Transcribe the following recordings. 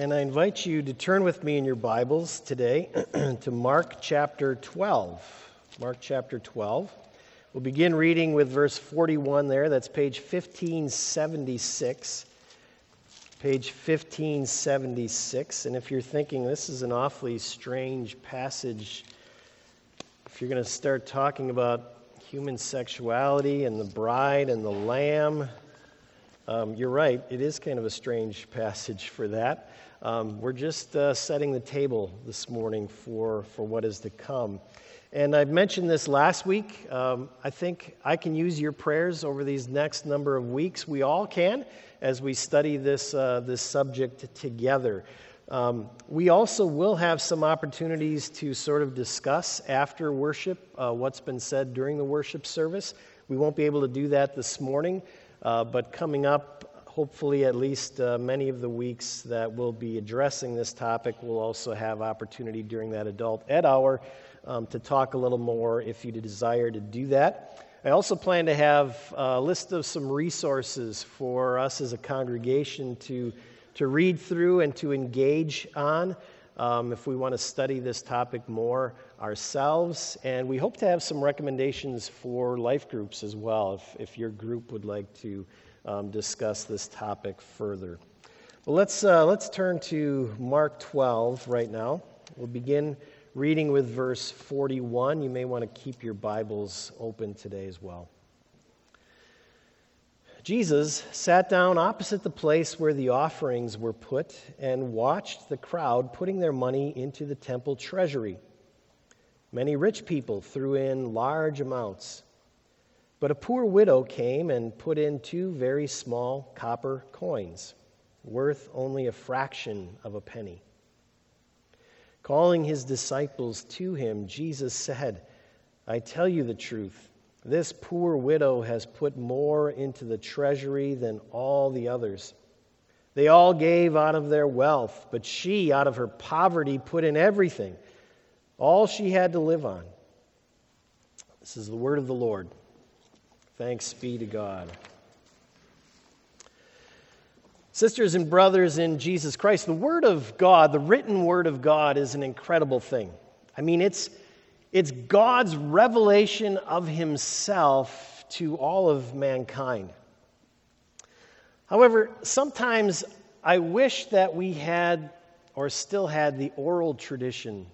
and I invite you to turn with me in your Bibles today to Mark chapter 12. Mark chapter 12. We'll begin reading with verse 41 there. That's page 1576. Page 1576. And if you're thinking this is an awfully strange passage, if you're going to start talking about human sexuality and the bride and the lamb, um, you're right, it is kind of a strange passage for that. Um, we're just uh, setting the table this morning for, for what is to come. And I've mentioned this last week. Um, I think I can use your prayers over these next number of weeks. We all can as we study this, uh, this subject together. Um, we also will have some opportunities to sort of discuss after worship uh, what's been said during the worship service. We won't be able to do that this morning. Uh, but coming up, hopefully, at least uh, many of the weeks that we'll be addressing this topic, we'll also have opportunity during that adult ed hour um, to talk a little more if you desire to do that. I also plan to have a list of some resources for us as a congregation to, to read through and to engage on um, if we want to study this topic more ourselves. And we hope to have some recommendations for life groups as well, if, if your group would like to um, discuss this topic further. Well, let's, uh, let's turn to Mark 12 right now. We'll begin reading with verse 41. You may want to keep your Bibles open today as well. Jesus sat down opposite the place where the offerings were put and watched the crowd putting their money into the temple treasury. Many rich people threw in large amounts. But a poor widow came and put in two very small copper coins, worth only a fraction of a penny. Calling his disciples to him, Jesus said, I tell you the truth. This poor widow has put more into the treasury than all the others. They all gave out of their wealth, but she, out of her poverty, put in everything all she had to live on. This is the word of the Lord. Thanks be to God. Sisters and brothers in Jesus Christ, the Word of God, the written Word of God, is an incredible thing. I mean, it's, it's God's revelation of Himself to all of mankind. However, sometimes I wish that we had or still had the oral tradition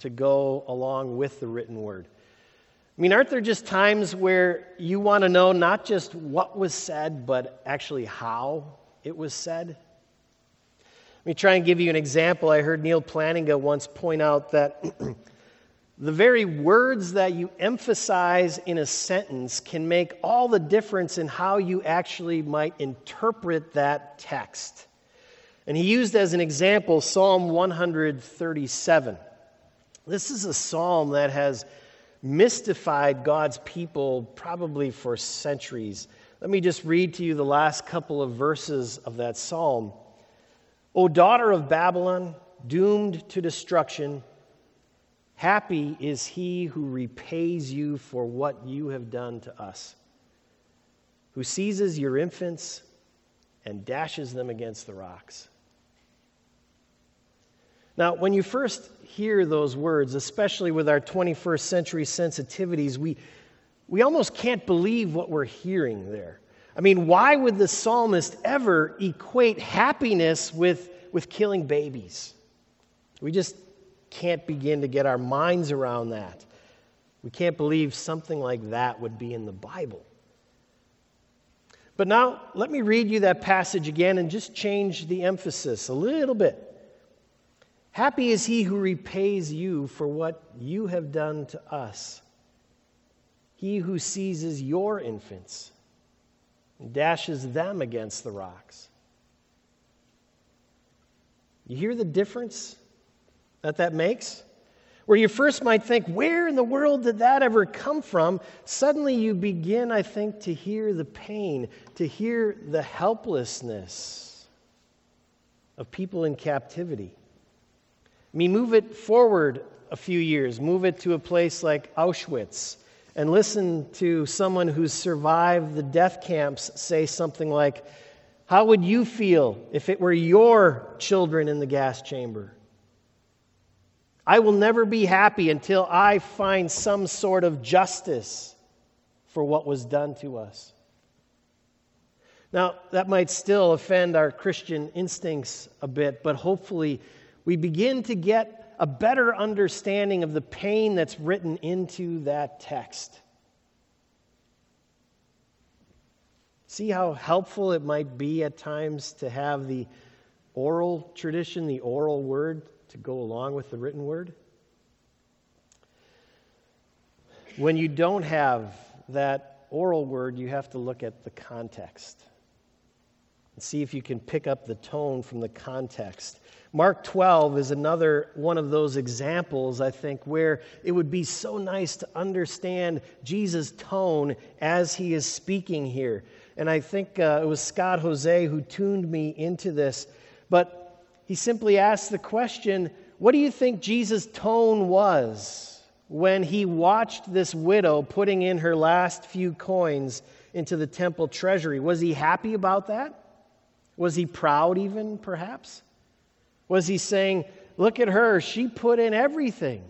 to go along with the written word. I mean, aren't there just times where you want to know not just what was said, but actually how it was said? Let me try and give you an example. I heard Neal Plantinga once point out that the very words that you emphasize in a sentence can make all the difference in how you actually might interpret that text. And he used as an example Psalm 137. This is a psalm that has mystified God's people probably for centuries. Let me just read to you the last couple of verses of that psalm. O daughter of Babylon, doomed to destruction, happy is he who repays you for what you have done to us, who seizes your infants and dashes them against the rocks. Now, when you first hear those words, especially with our 21st century sensitivities, we, we almost can't believe what we're hearing there. I mean, why would the psalmist ever equate happiness with, with killing babies? We just can't begin to get our minds around that. We can't believe something like that would be in the Bible. But now, let me read you that passage again and just change the emphasis a little bit. Happy is he who repays you for what you have done to us. He who seizes your infants and dashes them against the rocks. You hear the difference that that makes? Where you first might think, where in the world did that ever come from? Suddenly you begin, I think, to hear the pain, to hear the helplessness of people in captivity. Mean, move it forward a few years, move it to a place like Auschwitz, and listen to someone who's survived the death camps say something like, How would you feel if it were your children in the gas chamber? I will never be happy until I find some sort of justice for what was done to us. Now, that might still offend our Christian instincts a bit, but hopefully we begin to get a better understanding of the pain that's written into that text. See how helpful it might be at times to have the oral tradition, the oral word, to go along with the written word? When you don't have that oral word, you have to look at the context and see if you can pick up the tone from the context. Mark 12 is another one of those examples, I think, where it would be so nice to understand Jesus' tone as he is speaking here. And I think uh, it was Scott Hoezee who tuned me into this. But he simply asked the question what do you think Jesus' tone was when he watched this widow putting in her last few coins into the temple treasury? Was he happy about that? Was he proud, even, perhaps? Was he saying, Look at her, she put in everything,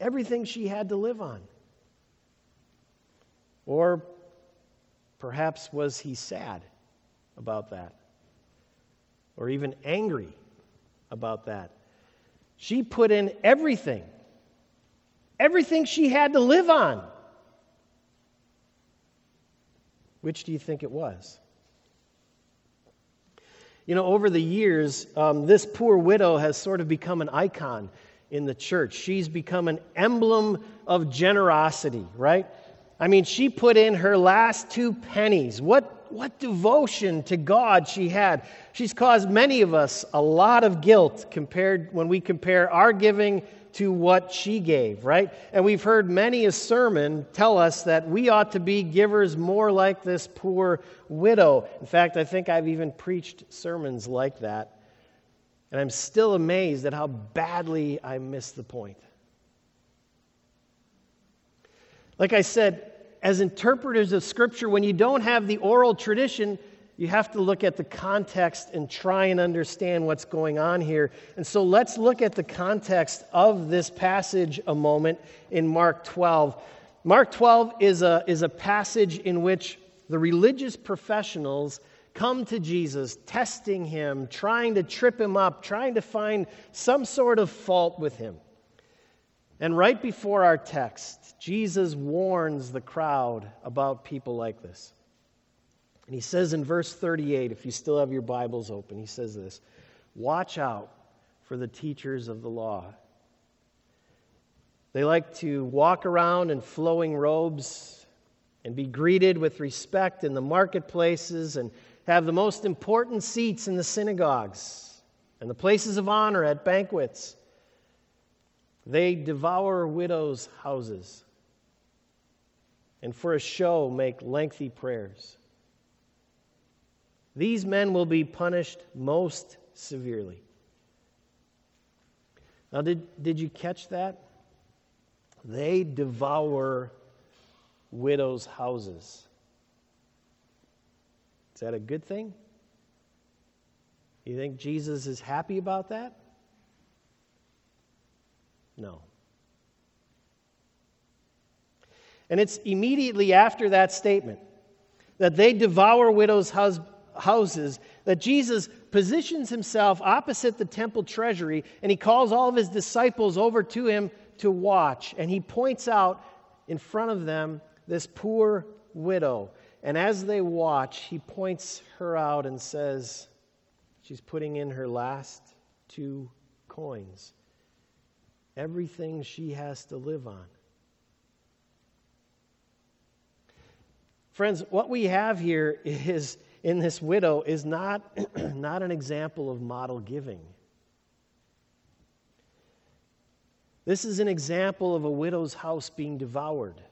everything she had to live on? Or Perhaps was he sad about that? Or even angry about that? She put in everything, everything she had to live on. Which do you think it was? You know, over the years, um, this poor widow has sort of become an icon in the church. She's become an emblem of generosity, right? I mean, she put in her last two pennies. What, what devotion to God she had. She's caused many of us a lot of guilt compared when we compare our giving to what she gave, right? And we've heard many a sermon tell us that we ought to be givers more like this poor widow. In fact, I think I've even preached sermons like that. And I'm still amazed at how badly I missed the point. Like I said, as interpreters of Scripture, when you don't have the oral tradition, you have to look at the context and try and understand what's going on here. And so let's look at the context of this passage a moment in Mark 12. Mark 12 is a, is a passage in which the religious professionals come to Jesus, testing him, trying to trip him up, trying to find some sort of fault with him. And right before our text, Jesus warns the crowd about people like this. And he says in verse 38, if you still have your Bibles open, he says this Watch out for the teachers of the law. They like to walk around in flowing robes and be greeted with respect in the marketplaces and have the most important seats in the synagogues and the places of honor at banquets. They devour widows' houses and for a show make lengthy prayers. These men will be punished most severely. Now, did, did you catch that? They devour widows' houses. Is that a good thing? You think Jesus is happy about that? No. And it's immediately after that statement that they devour widows' houses that Jesus positions himself opposite the temple treasury and he calls all of his disciples over to him to watch. And he points out in front of them this poor widow. And as they watch, he points her out and says, She's putting in her last two coins everything she has to live on. Friends, what we have here is in this widow is not, not an example of model giving. This is an example of a widow's house being devoured.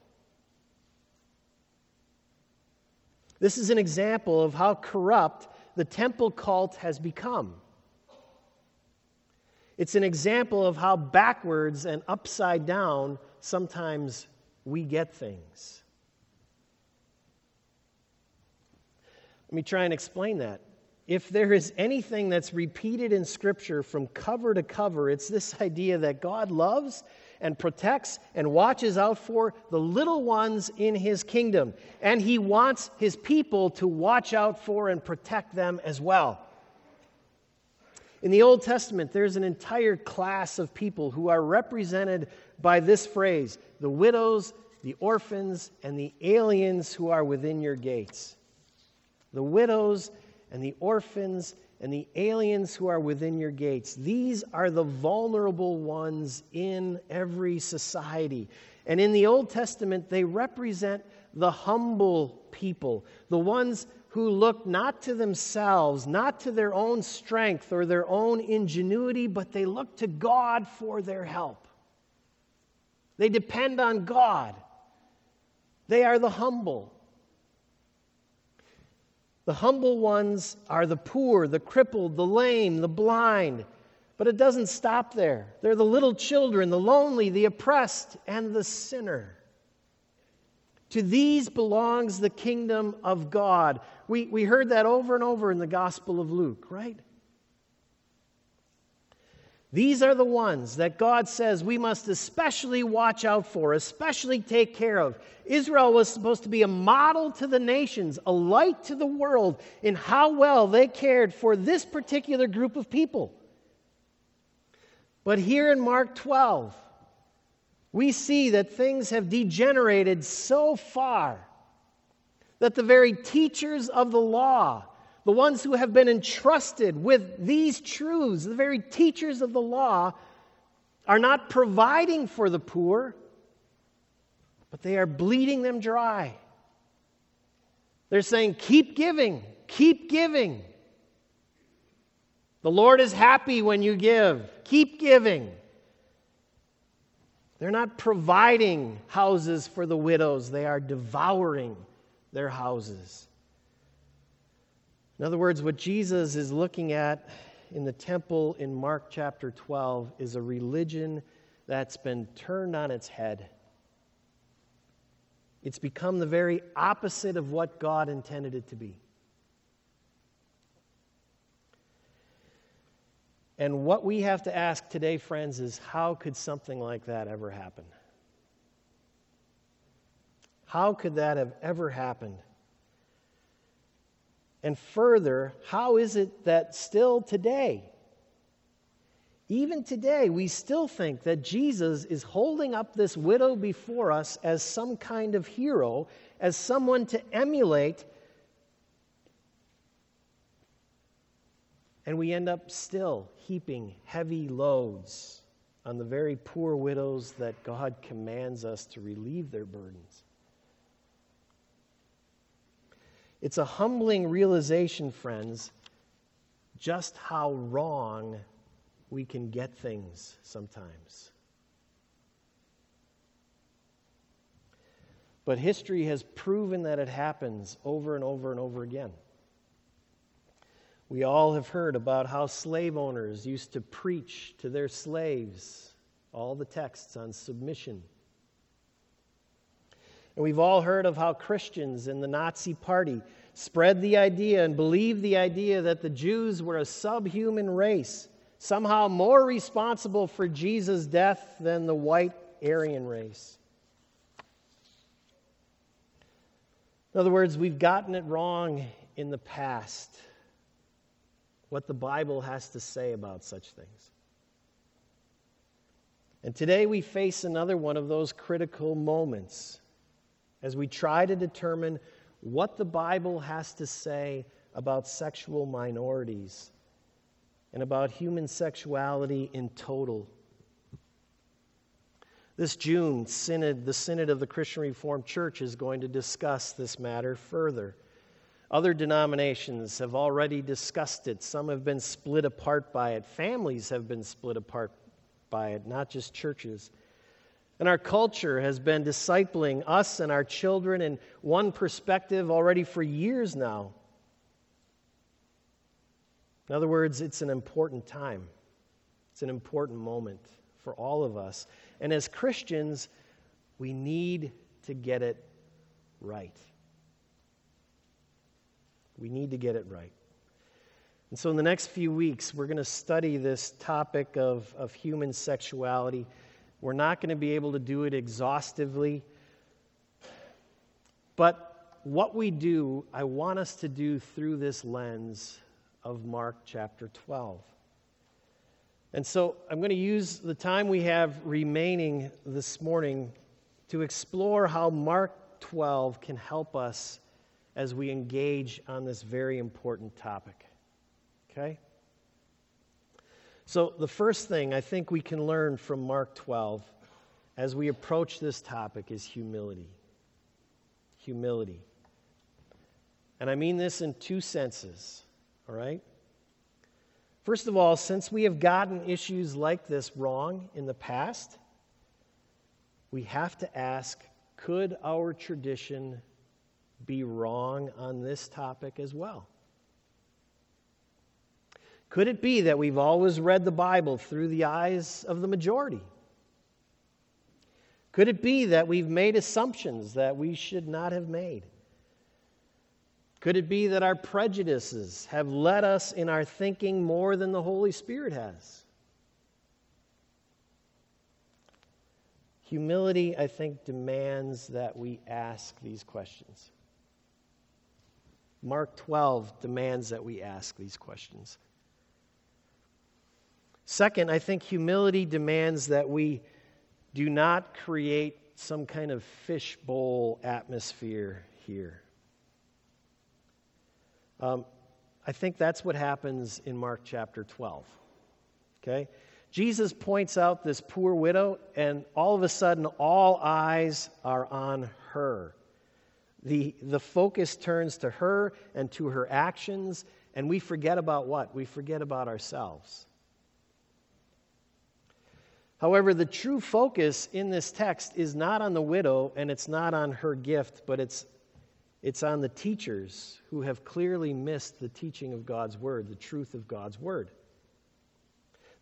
This is an example of how corrupt the temple cult has become. It's an example of how backwards and upside down sometimes we get things. Let me try and explain that. If there is anything that's repeated in Scripture from cover to cover, it's this idea that God loves and protects and watches out for the little ones in His kingdom. And He wants His people to watch out for and protect them as well. In the Old Testament, there's an entire class of people who are represented by this phrase the widows, the orphans, and the aliens who are within your gates. The widows and the orphans and the aliens who are within your gates. These are the vulnerable ones in every society. And in the Old Testament, they represent the humble people, the ones who look not to themselves, not to their own strength or their own ingenuity, but they look to God for their help. They depend on God. They are the humble. The humble ones are the poor, the crippled, the lame, the blind. But it doesn't stop there. They're the little children, the lonely, the oppressed, and the sinner. To these belongs the kingdom of God. We, we heard that over and over in the Gospel of Luke, right? These are the ones that God says we must especially watch out for, especially take care of. Israel was supposed to be a model to the nations, a light to the world in how well they cared for this particular group of people. But here in Mark 12, we see that things have degenerated so far that the very teachers of the law, the ones who have been entrusted with these truths, the very teachers of the law, are not providing for the poor, but they are bleeding them dry. They're saying, Keep giving, keep giving. The Lord is happy when you give, keep giving. They're not providing houses for the widows, they are devouring their houses. In other words, what Jesus is looking at in the temple in Mark chapter 12 is a religion that's been turned on its head. It's become the very opposite of what God intended it to be. And what we have to ask today, friends, is how could something like that ever happen? How could that have ever happened? And further, how is it that still today, even today, we still think that Jesus is holding up this widow before us as some kind of hero, as someone to emulate And we end up still heaping heavy loads on the very poor widows that God commands us to relieve their burdens. It's a humbling realization, friends, just how wrong we can get things sometimes. But history has proven that it happens over and over and over again. We all have heard about how slave owners used to preach to their slaves all the texts on submission. And we've all heard of how Christians in the Nazi Party spread the idea and believed the idea that the Jews were a subhuman race, somehow more responsible for Jesus' death than the white Aryan race. In other words, we've gotten it wrong in the past what the Bible has to say about such things. And today we face another one of those critical moments as we try to determine what the Bible has to say about sexual minorities and about human sexuality in total. This June, synod, the Synod of the Christian Reformed Church is going to discuss this matter further. Other denominations have already discussed it. Some have been split apart by it. Families have been split apart by it, not just churches. And our culture has been discipling us and our children in one perspective already for years now. In other words, it's an important time, it's an important moment for all of us. And as Christians, we need to get it right. We need to get it right. And so, in the next few weeks, we're going to study this topic of, of human sexuality. We're not going to be able to do it exhaustively. But what we do, I want us to do through this lens of Mark chapter 12. And so I'm going to use the time we have remaining this morning to explore how Mark 12 can help us as we engage on this very important topic. Okay? So, the first thing I think we can learn from Mark 12 as we approach this topic is humility. Humility. And I mean this in two senses, all right? First of all, since we have gotten issues like this wrong in the past, we have to ask could our tradition be wrong on this topic as well? Could it be that we've always read the Bible through the eyes of the majority? Could it be that we've made assumptions that we should not have made? Could it be that our prejudices have led us in our thinking more than the Holy Spirit has? Humility, I think, demands that we ask these questions. Mark 12 demands that we ask these questions. Second, I think humility demands that we do not create some kind of fishbowl atmosphere here. Um, I think that's what happens in Mark chapter 12. Okay? Jesus points out this poor widow, and all of a sudden, all eyes are on her. The, the focus turns to her and to her actions, and we forget about what? We forget about ourselves. However, the true focus in this text is not on the widow and it's not on her gift, but it's, it's on the teachers who have clearly missed the teaching of God's word, the truth of God's word.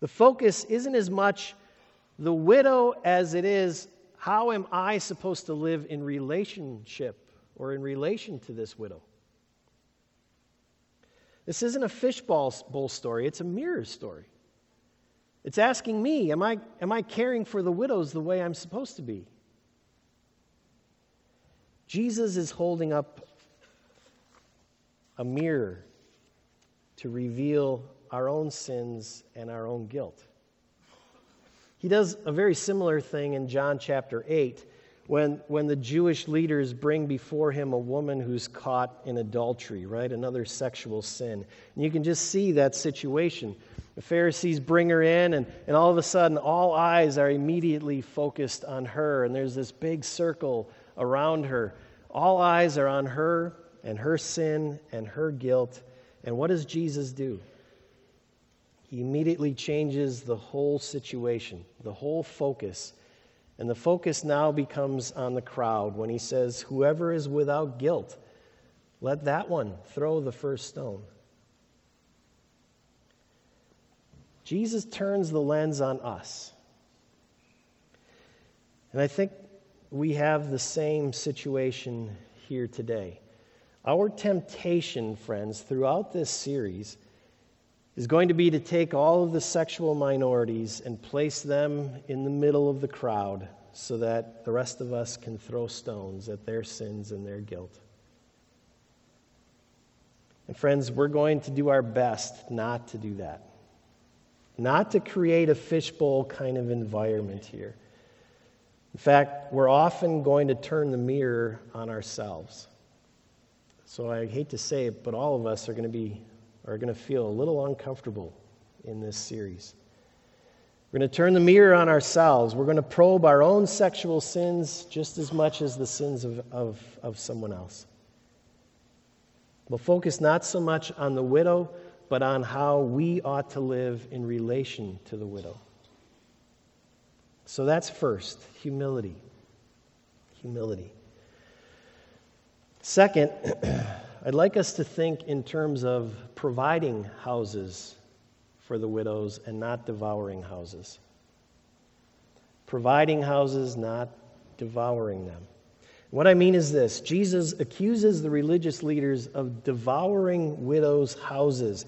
The focus isn't as much the widow as it is how am I supposed to live in relationship or in relation to this widow? This isn't a fishbowl bowl story, it's a mirror story. It's asking me, am I, am I caring for the widows the way I'm supposed to be? Jesus is holding up a mirror to reveal our own sins and our own guilt. He does a very similar thing in John chapter 8 when, when the Jewish leaders bring before him a woman who's caught in adultery, right? Another sexual sin. And you can just see that situation. The Pharisees bring her in, and, and all of a sudden, all eyes are immediately focused on her, and there's this big circle around her. All eyes are on her and her sin and her guilt. And what does Jesus do? He immediately changes the whole situation, the whole focus. And the focus now becomes on the crowd when he says, Whoever is without guilt, let that one throw the first stone. Jesus turns the lens on us. And I think we have the same situation here today. Our temptation, friends, throughout this series is going to be to take all of the sexual minorities and place them in the middle of the crowd so that the rest of us can throw stones at their sins and their guilt. And, friends, we're going to do our best not to do that not to create a fishbowl kind of environment here. In fact, we're often going to turn the mirror on ourselves. So I hate to say it, but all of us are going to be are going to feel a little uncomfortable in this series. We're going to turn the mirror on ourselves. We're going to probe our own sexual sins just as much as the sins of, of, of someone else. We'll focus not so much on the widow, but on how we ought to live in relation to the widow. So that's first humility. Humility. Second, I'd like us to think in terms of providing houses for the widows and not devouring houses. Providing houses, not devouring them. What I mean is this Jesus accuses the religious leaders of devouring widows' houses.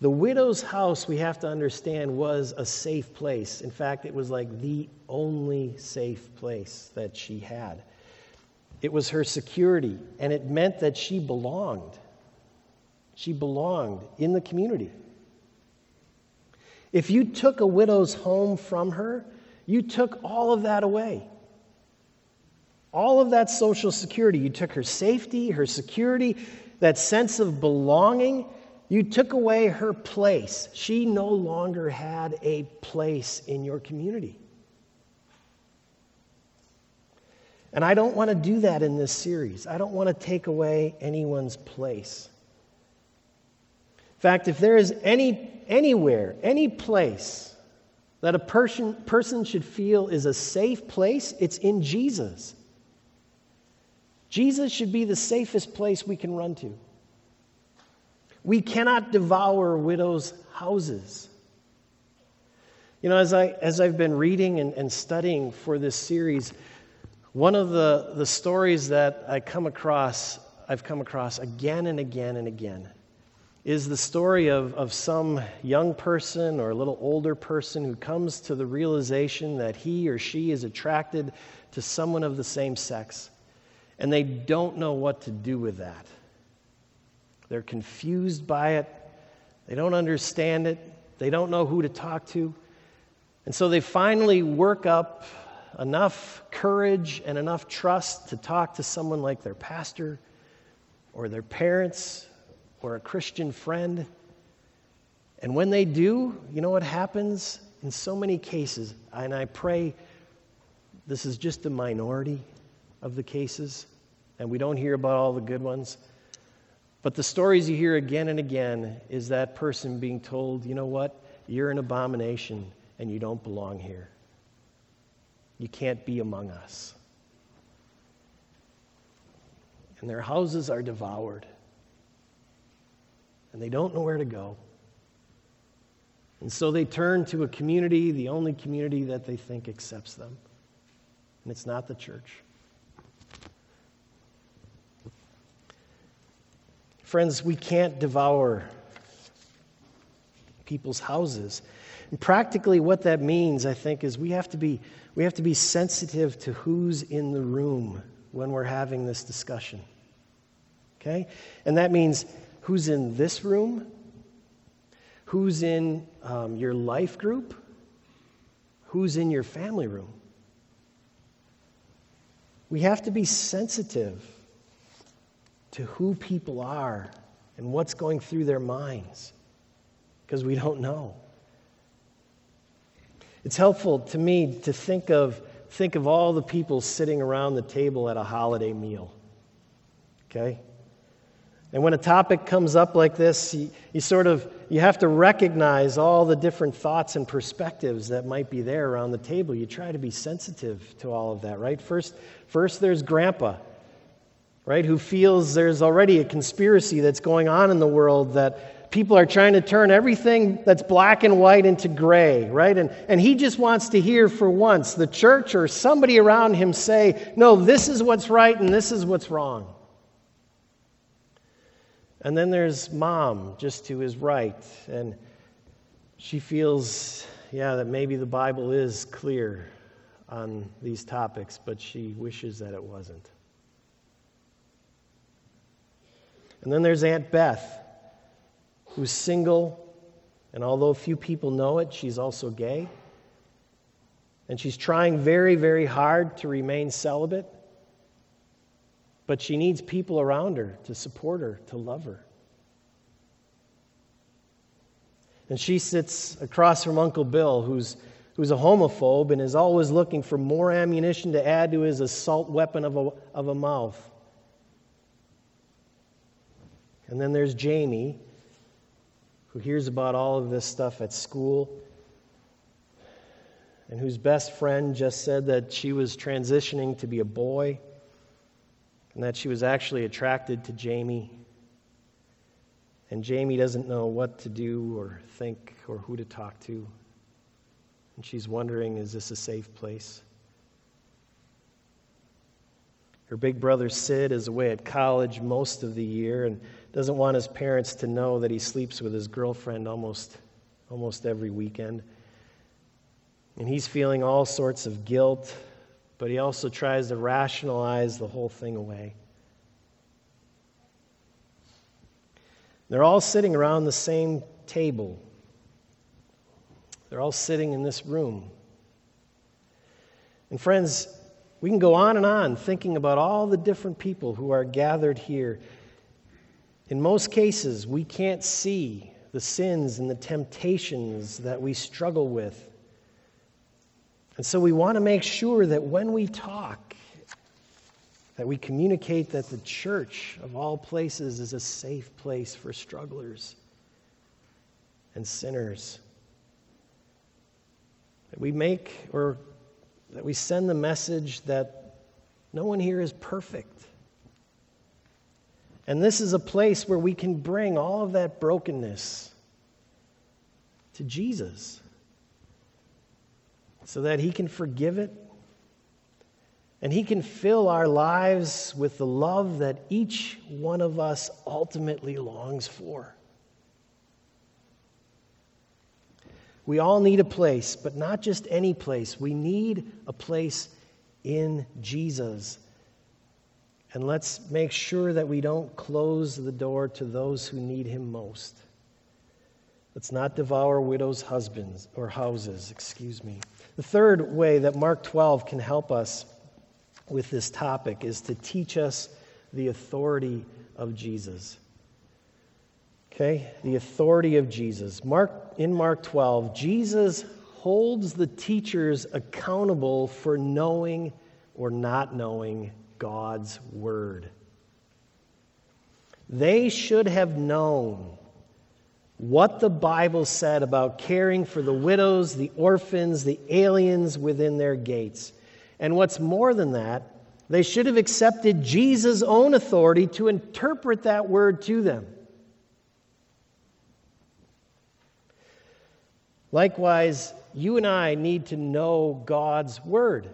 The widow's house, we have to understand, was a safe place. In fact, it was like the only safe place that she had. It was her security, and it meant that she belonged. She belonged in the community. If you took a widow's home from her, you took all of that away. All of that social security. You took her safety, her security, that sense of belonging. You took away her place. She no longer had a place in your community. And I don't want to do that in this series. I don't want to take away anyone's place. In fact, if there is any, anywhere, any place that a person, person should feel is a safe place, it's in Jesus. Jesus should be the safest place we can run to. We cannot devour widows' houses. You know, as, I, as I've been reading and, and studying for this series, one of the, the stories that I come across, I've come across again and again and again, is the story of, of some young person or a little older person who comes to the realization that he or she is attracted to someone of the same sex and they don't know what to do with that. They're confused by it, they don't understand it, they don't know who to talk to. And so they finally work up enough courage and enough trust to talk to someone like their pastor or their parents or a Christian friend. And when they do, you know what happens? In so many cases, and I pray this is just a minority, of the cases, and we don't hear about all the good ones. But the stories you hear again and again is that person being told, you know what? You're an abomination and you don't belong here. You can't be among us. And their houses are devoured. And they don't know where to go. And so they turn to a community, the only community that they think accepts them. And it's not the church. Friends, we can't devour people's houses. And practically, what that means, I think, is we have to be, we have to be sensitive to who's in the room when we're having this discussion. Okay? And that means who's in this room, who's in um, your life group, who's in your family room. We have to be sensitive to who people are and what's going through their minds because we don't know. It's helpful to me to think of, think of all the people sitting around the table at a holiday meal. Okay? And when a topic comes up like this, you, you, sort of you have to recognize all the different thoughts and perspectives that might be there around the table. You try to be sensitive to all of that, right? First, first there's grandpa right, who feels there's already a conspiracy that's going on in the world that people are trying to turn everything that's black and white into gray, right? And, and he just wants to hear for once the church or somebody around him say, no, this is what's right and this is what's wrong. And then there's mom, just to his right, and she feels, yeah, that maybe the Bible is clear on these topics, but she wishes that it wasn't. And then there's Aunt Beth, who's single, and although few people know it, she's also gay. And she's trying very, very hard to remain celibate, but she needs people around her to support her, to love her. And she sits across from Uncle Bill, who's, who's a homophobe and is always looking for more ammunition to add to his assault weapon of a, of a mouth. And then there's Jamie, who hears about all of this stuff at school and whose best friend just said that she was transitioning to be a boy and that she was actually attracted to Jamie. And Jamie doesn't know what to do or think or who to talk to. And she's wondering is this a safe place? Her big brother Sid is away at college most of the year and doesn't want his parents to know that he sleeps with his girlfriend almost, almost every weekend. And he's feeling all sorts of guilt, but he also tries to rationalize the whole thing away. They're all sitting around the same table. They're all sitting in this room. And, friends, we can go on and on thinking about all the different people who are gathered here. In most cases, we can't see the sins and the temptations that we struggle with. And so we want to make sure that when we talk, that we communicate that the church of all places is a safe place for strugglers and sinners. That we make or that we send the message that no one here is perfect. And this is a place where we can bring all of that brokenness to Jesus so that He can forgive it and He can fill our lives with the love that each one of us ultimately longs for. We all need a place, but not just any place. We need a place in Jesus. And let's make sure that we don't close the door to those who need Him most. Let's not devour widows' husbands or houses, excuse me. The third way that Mark 12 can help us with this topic is to teach us the authority of Jesus. Okay? The authority of Jesus. Mark in Mark 12, Jesus holds the teachers accountable for knowing or not knowing God's word. They should have known what the Bible said about caring for the widows, the orphans, the aliens within their gates. And what's more than that, they should have accepted Jesus' own authority to interpret that word to them. Likewise, you and I need to know God's word.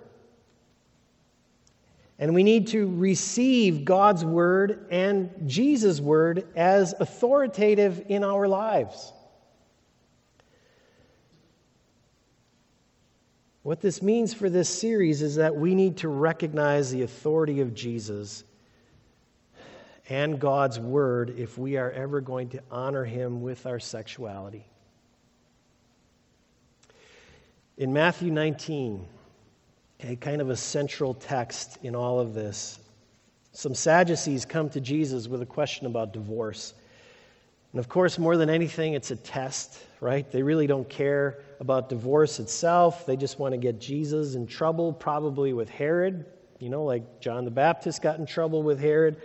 And we need to receive God's word and Jesus' word as authoritative in our lives. What this means for this series is that we need to recognize the authority of Jesus and God's word if we are ever going to honor him with our sexuality. In Matthew 19, okay, kind of a central text in all of this, some Sadducees come to Jesus with a question about divorce. And of course, more than anything, it's a test, right? They really don't care about divorce itself. They just want to get Jesus in trouble, probably with Herod, you know, like John the Baptist got in trouble with Herod.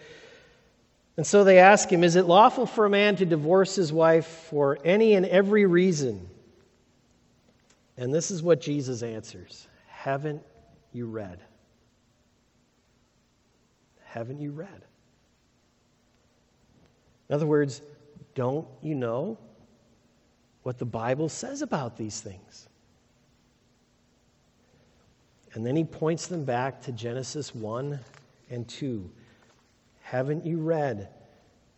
And so they ask him, Is it lawful for a man to divorce his wife for any and every reason? And this is what Jesus answers Haven't you read? Haven't you read? In other words, don't you know what the Bible says about these things? And then he points them back to Genesis 1 and 2. Haven't you read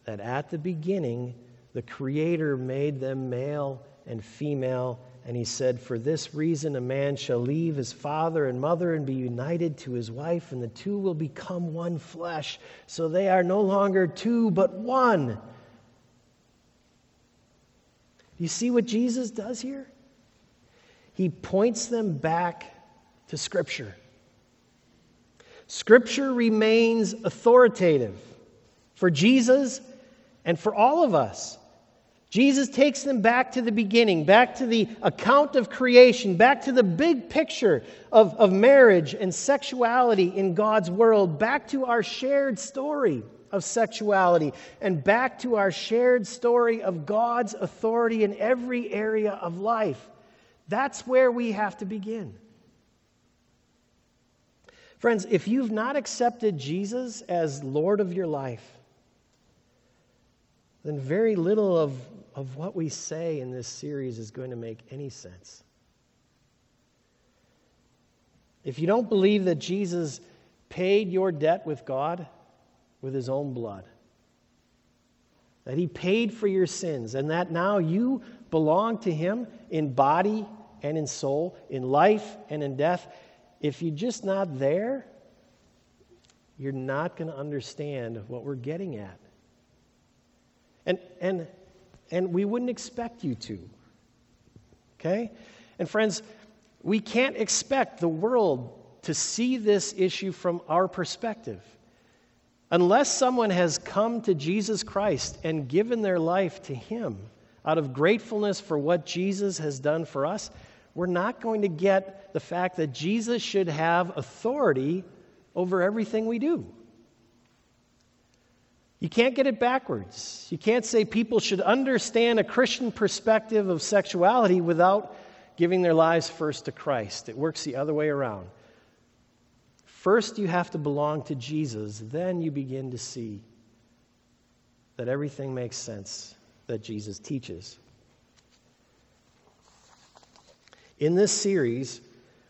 that at the beginning the Creator made them male and female? And he said, For this reason, a man shall leave his father and mother and be united to his wife, and the two will become one flesh. So they are no longer two, but one. You see what Jesus does here? He points them back to Scripture. Scripture remains authoritative for Jesus and for all of us. Jesus takes them back to the beginning, back to the account of creation, back to the big picture of, of marriage and sexuality in God's world, back to our shared story of sexuality and back to our shared story of God's authority in every area of life. That's where we have to begin. Friends, if you've not accepted Jesus as Lord of your life, then very little of, of what we say in this series is going to make any sense. If you don't believe that Jesus paid your debt with God with his own blood. That he paid for your sins, and that now you belong to him in body and in soul, in life and in death. If you're just not there, you're not going to understand what we're getting at. And, and, and we wouldn't expect you to. Okay? And friends, we can't expect the world to see this issue from our perspective. Unless someone has come to Jesus Christ and given their life to Him out of gratefulness for what Jesus has done for us, we're not going to get the fact that Jesus should have authority over everything we do. You can't get it backwards. You can't say people should understand a Christian perspective of sexuality without giving their lives first to Christ. It works the other way around. First, you have to belong to Jesus, then you begin to see that everything makes sense that Jesus teaches. In this series,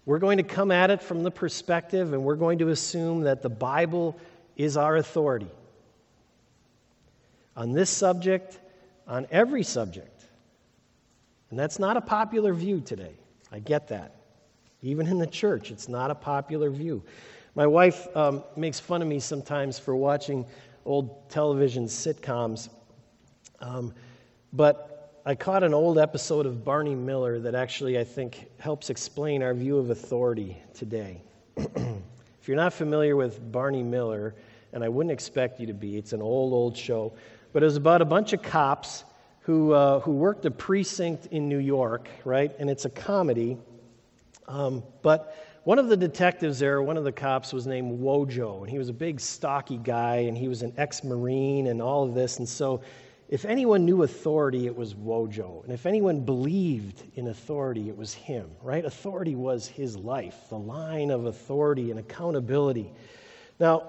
we're going to come at it from the perspective and we're going to assume that the Bible is our authority on this subject, on every subject. And that's not a popular view today. I get that. Even in the church, it's not a popular view. My wife um, makes fun of me sometimes for watching old television sitcoms. Um, but I caught an old episode of Barney Miller that actually, I think, helps explain our view of authority today. if you're not familiar with Barney Miller, and I wouldn't expect you to be, it's an old, old show, but it was about a bunch of cops who, uh, who worked a precinct in New York, right? And it's a comedy. Um, but one of the detectives there, one of the cops, was named Wojo, and he was a big, stocky guy, and he was an ex Marine and all of this. And so, if anyone knew authority, it was Wojo. And if anyone believed in authority, it was him, right? Authority was his life, the line of authority and accountability. Now,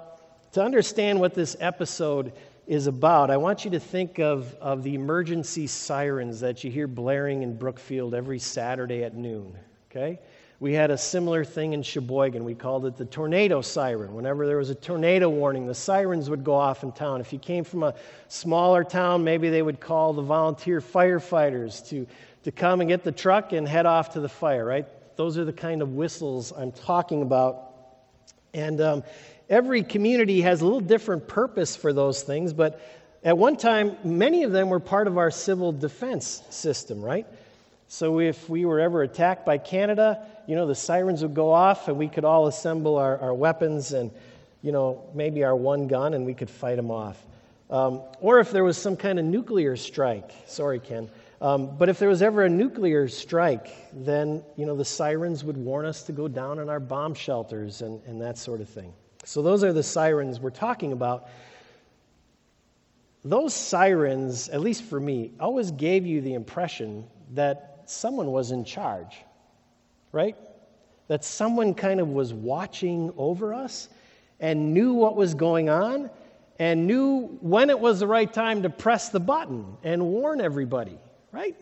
to understand what this episode is about, I want you to think of, of the emergency sirens that you hear blaring in Brookfield every Saturday at noon, okay? We had a similar thing in Sheboygan. We called it the tornado siren. Whenever there was a tornado warning, the sirens would go off in town. If you came from a smaller town, maybe they would call the volunteer firefighters to, to come and get the truck and head off to the fire, right? Those are the kind of whistles I'm talking about. And um, every community has a little different purpose for those things, but at one time, many of them were part of our civil defense system, right? So if we were ever attacked by Canada, you know, the sirens would go off and we could all assemble our, our weapons and, you know, maybe our one gun and we could fight them off. Um, or if there was some kind of nuclear strike, sorry, Ken, um, but if there was ever a nuclear strike, then, you know, the sirens would warn us to go down in our bomb shelters and, and that sort of thing. So those are the sirens we're talking about. Those sirens, at least for me, always gave you the impression that someone was in charge, right? That someone kind of was watching over us and knew what was going on and knew when it was the right time to press the button and warn everybody, right?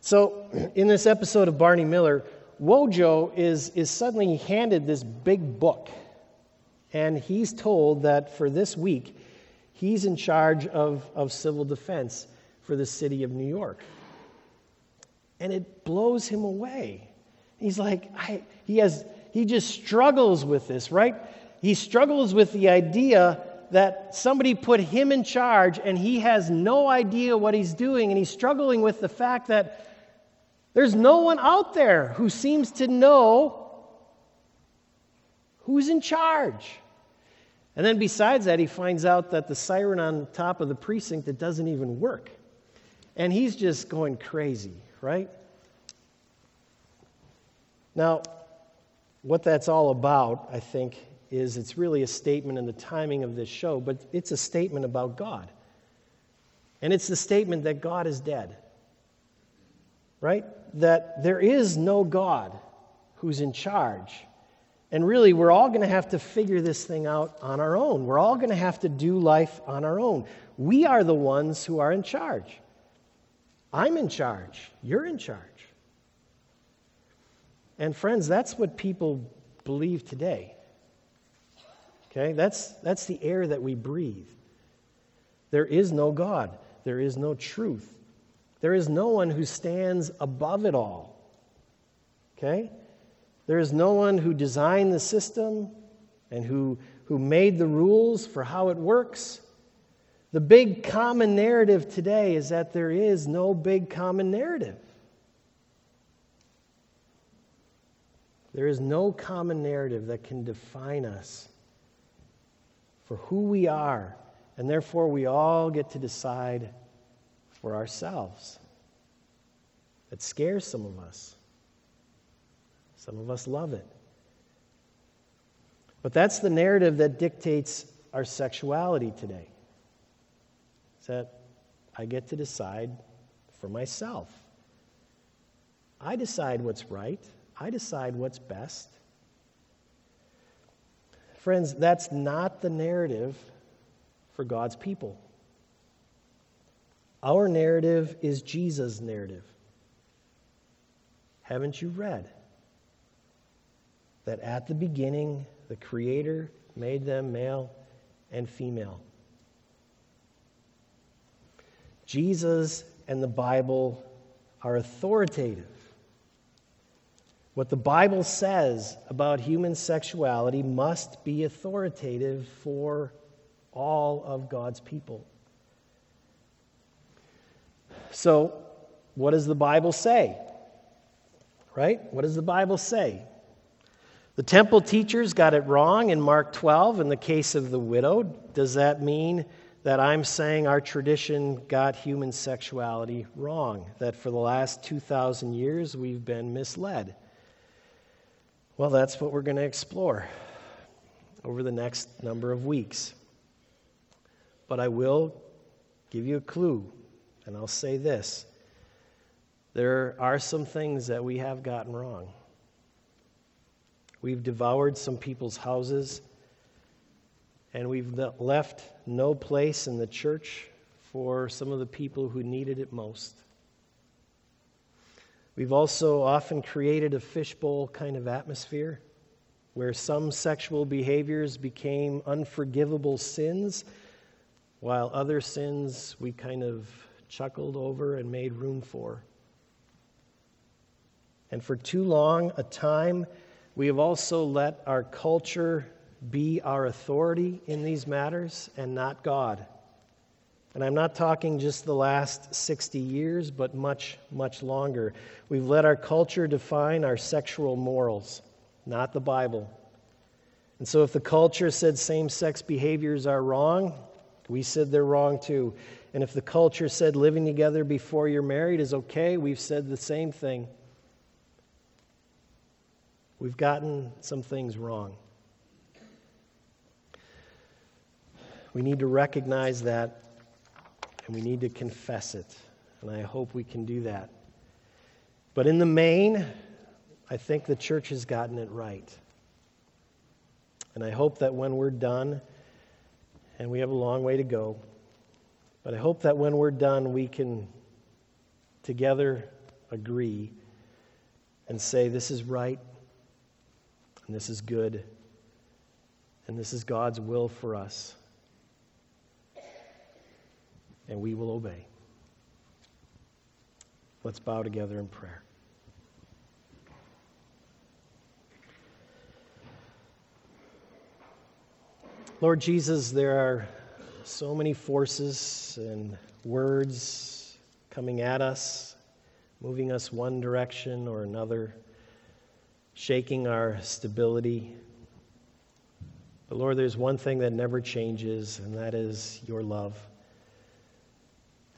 So, in this episode of Barney Miller, Wojo is, is suddenly handed this big book, and he's told that for this week, he's in charge of, of civil defense for the city of New York and it blows him away. He's like, I, he has, he just struggles with this, right? He struggles with the idea that somebody put him in charge and he has no idea what he's doing, and he's struggling with the fact that there's no one out there who seems to know who's in charge. And then besides that, he finds out that the siren on top of the precinct it doesn't even work. And he's just going crazy right? Now, what that's all about, I think, is it's really a statement in the timing of this show, but it's a statement about God. And it's the statement that God is dead, right? That there is no God who's in charge. And really, we're all going to have to figure this thing out on our own. We're all going to have to do life on our own. We are the ones who are in charge. I'm in charge. You're in charge. And friends, that's what people believe today. Okay? That's, that's the air that we breathe. There is no God. There is no truth. There is no one who stands above it all. Okay? There is no one who designed the system and who, who made the rules for how it works. The big common narrative today is that there is no big common narrative. There is no common narrative that can define us for who we are, and therefore we all get to decide for ourselves. That scares some of us. Some of us love it. But that's the narrative that dictates our sexuality today. Is that I get to decide for myself. I decide what's right. I decide what's best. Friends, that's not the narrative for God's people. Our narrative is Jesus' narrative. Haven't you read that at the beginning the Creator made them male and female? Jesus and the Bible are authoritative. What the Bible says about human sexuality must be authoritative for all of God's people. So, what does the Bible say? Right? What does the Bible say? The temple teachers got it wrong in Mark 12 in the case of the widow. Does that mean that I'm saying our tradition got human sexuality wrong? That for the last 2,000 years we've been misled? Well, that's what we're going to explore over the next number of weeks. But I will give you a clue, and I'll say this. There are some things that we have gotten wrong. We've devoured some people's houses, and we've left no place in the church for some of the people who needed it most. We've also often created a fishbowl kind of atmosphere where some sexual behaviors became unforgivable sins, while other sins we kind of chuckled over and made room for. And for too long a time, we have also let our culture be our authority in these matters and not God. And I'm not talking just the last 60 years, but much, much longer. We've let our culture define our sexual morals, not the Bible. And so if the culture said same sex behaviors are wrong, we said they're wrong too. And if the culture said living together before you're married is okay, we've said the same thing. We've gotten some things wrong. We need to recognize that and we need to confess it. And I hope we can do that. But in the main, I think the church has gotten it right. And I hope that when we're done, and we have a long way to go, but I hope that when we're done, we can together agree and say, This is right, and this is good, and this is God's will for us and we will obey. Let's bow together in prayer. Lord Jesus, there are so many forces and words coming at us, moving us one direction or another, shaking our stability. But Lord, there's one thing that never changes, and that is your love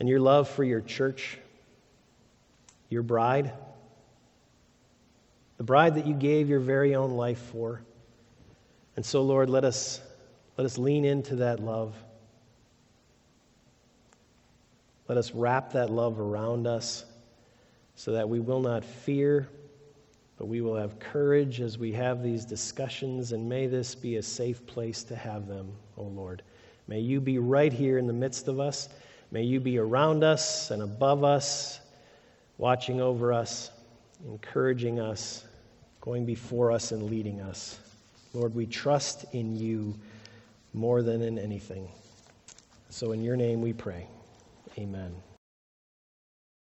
and your love for your church, your bride, the bride that you gave your very own life for. And so, Lord, let us, let us lean into that love. Let us wrap that love around us so that we will not fear, but we will have courage as we have these discussions, and may this be a safe place to have them, O oh Lord. May you be right here in the midst of us. May you be around us and above us, watching over us, encouraging us, going before us and leading us. Lord, we trust in you more than in anything. So, in your name we pray. Amen.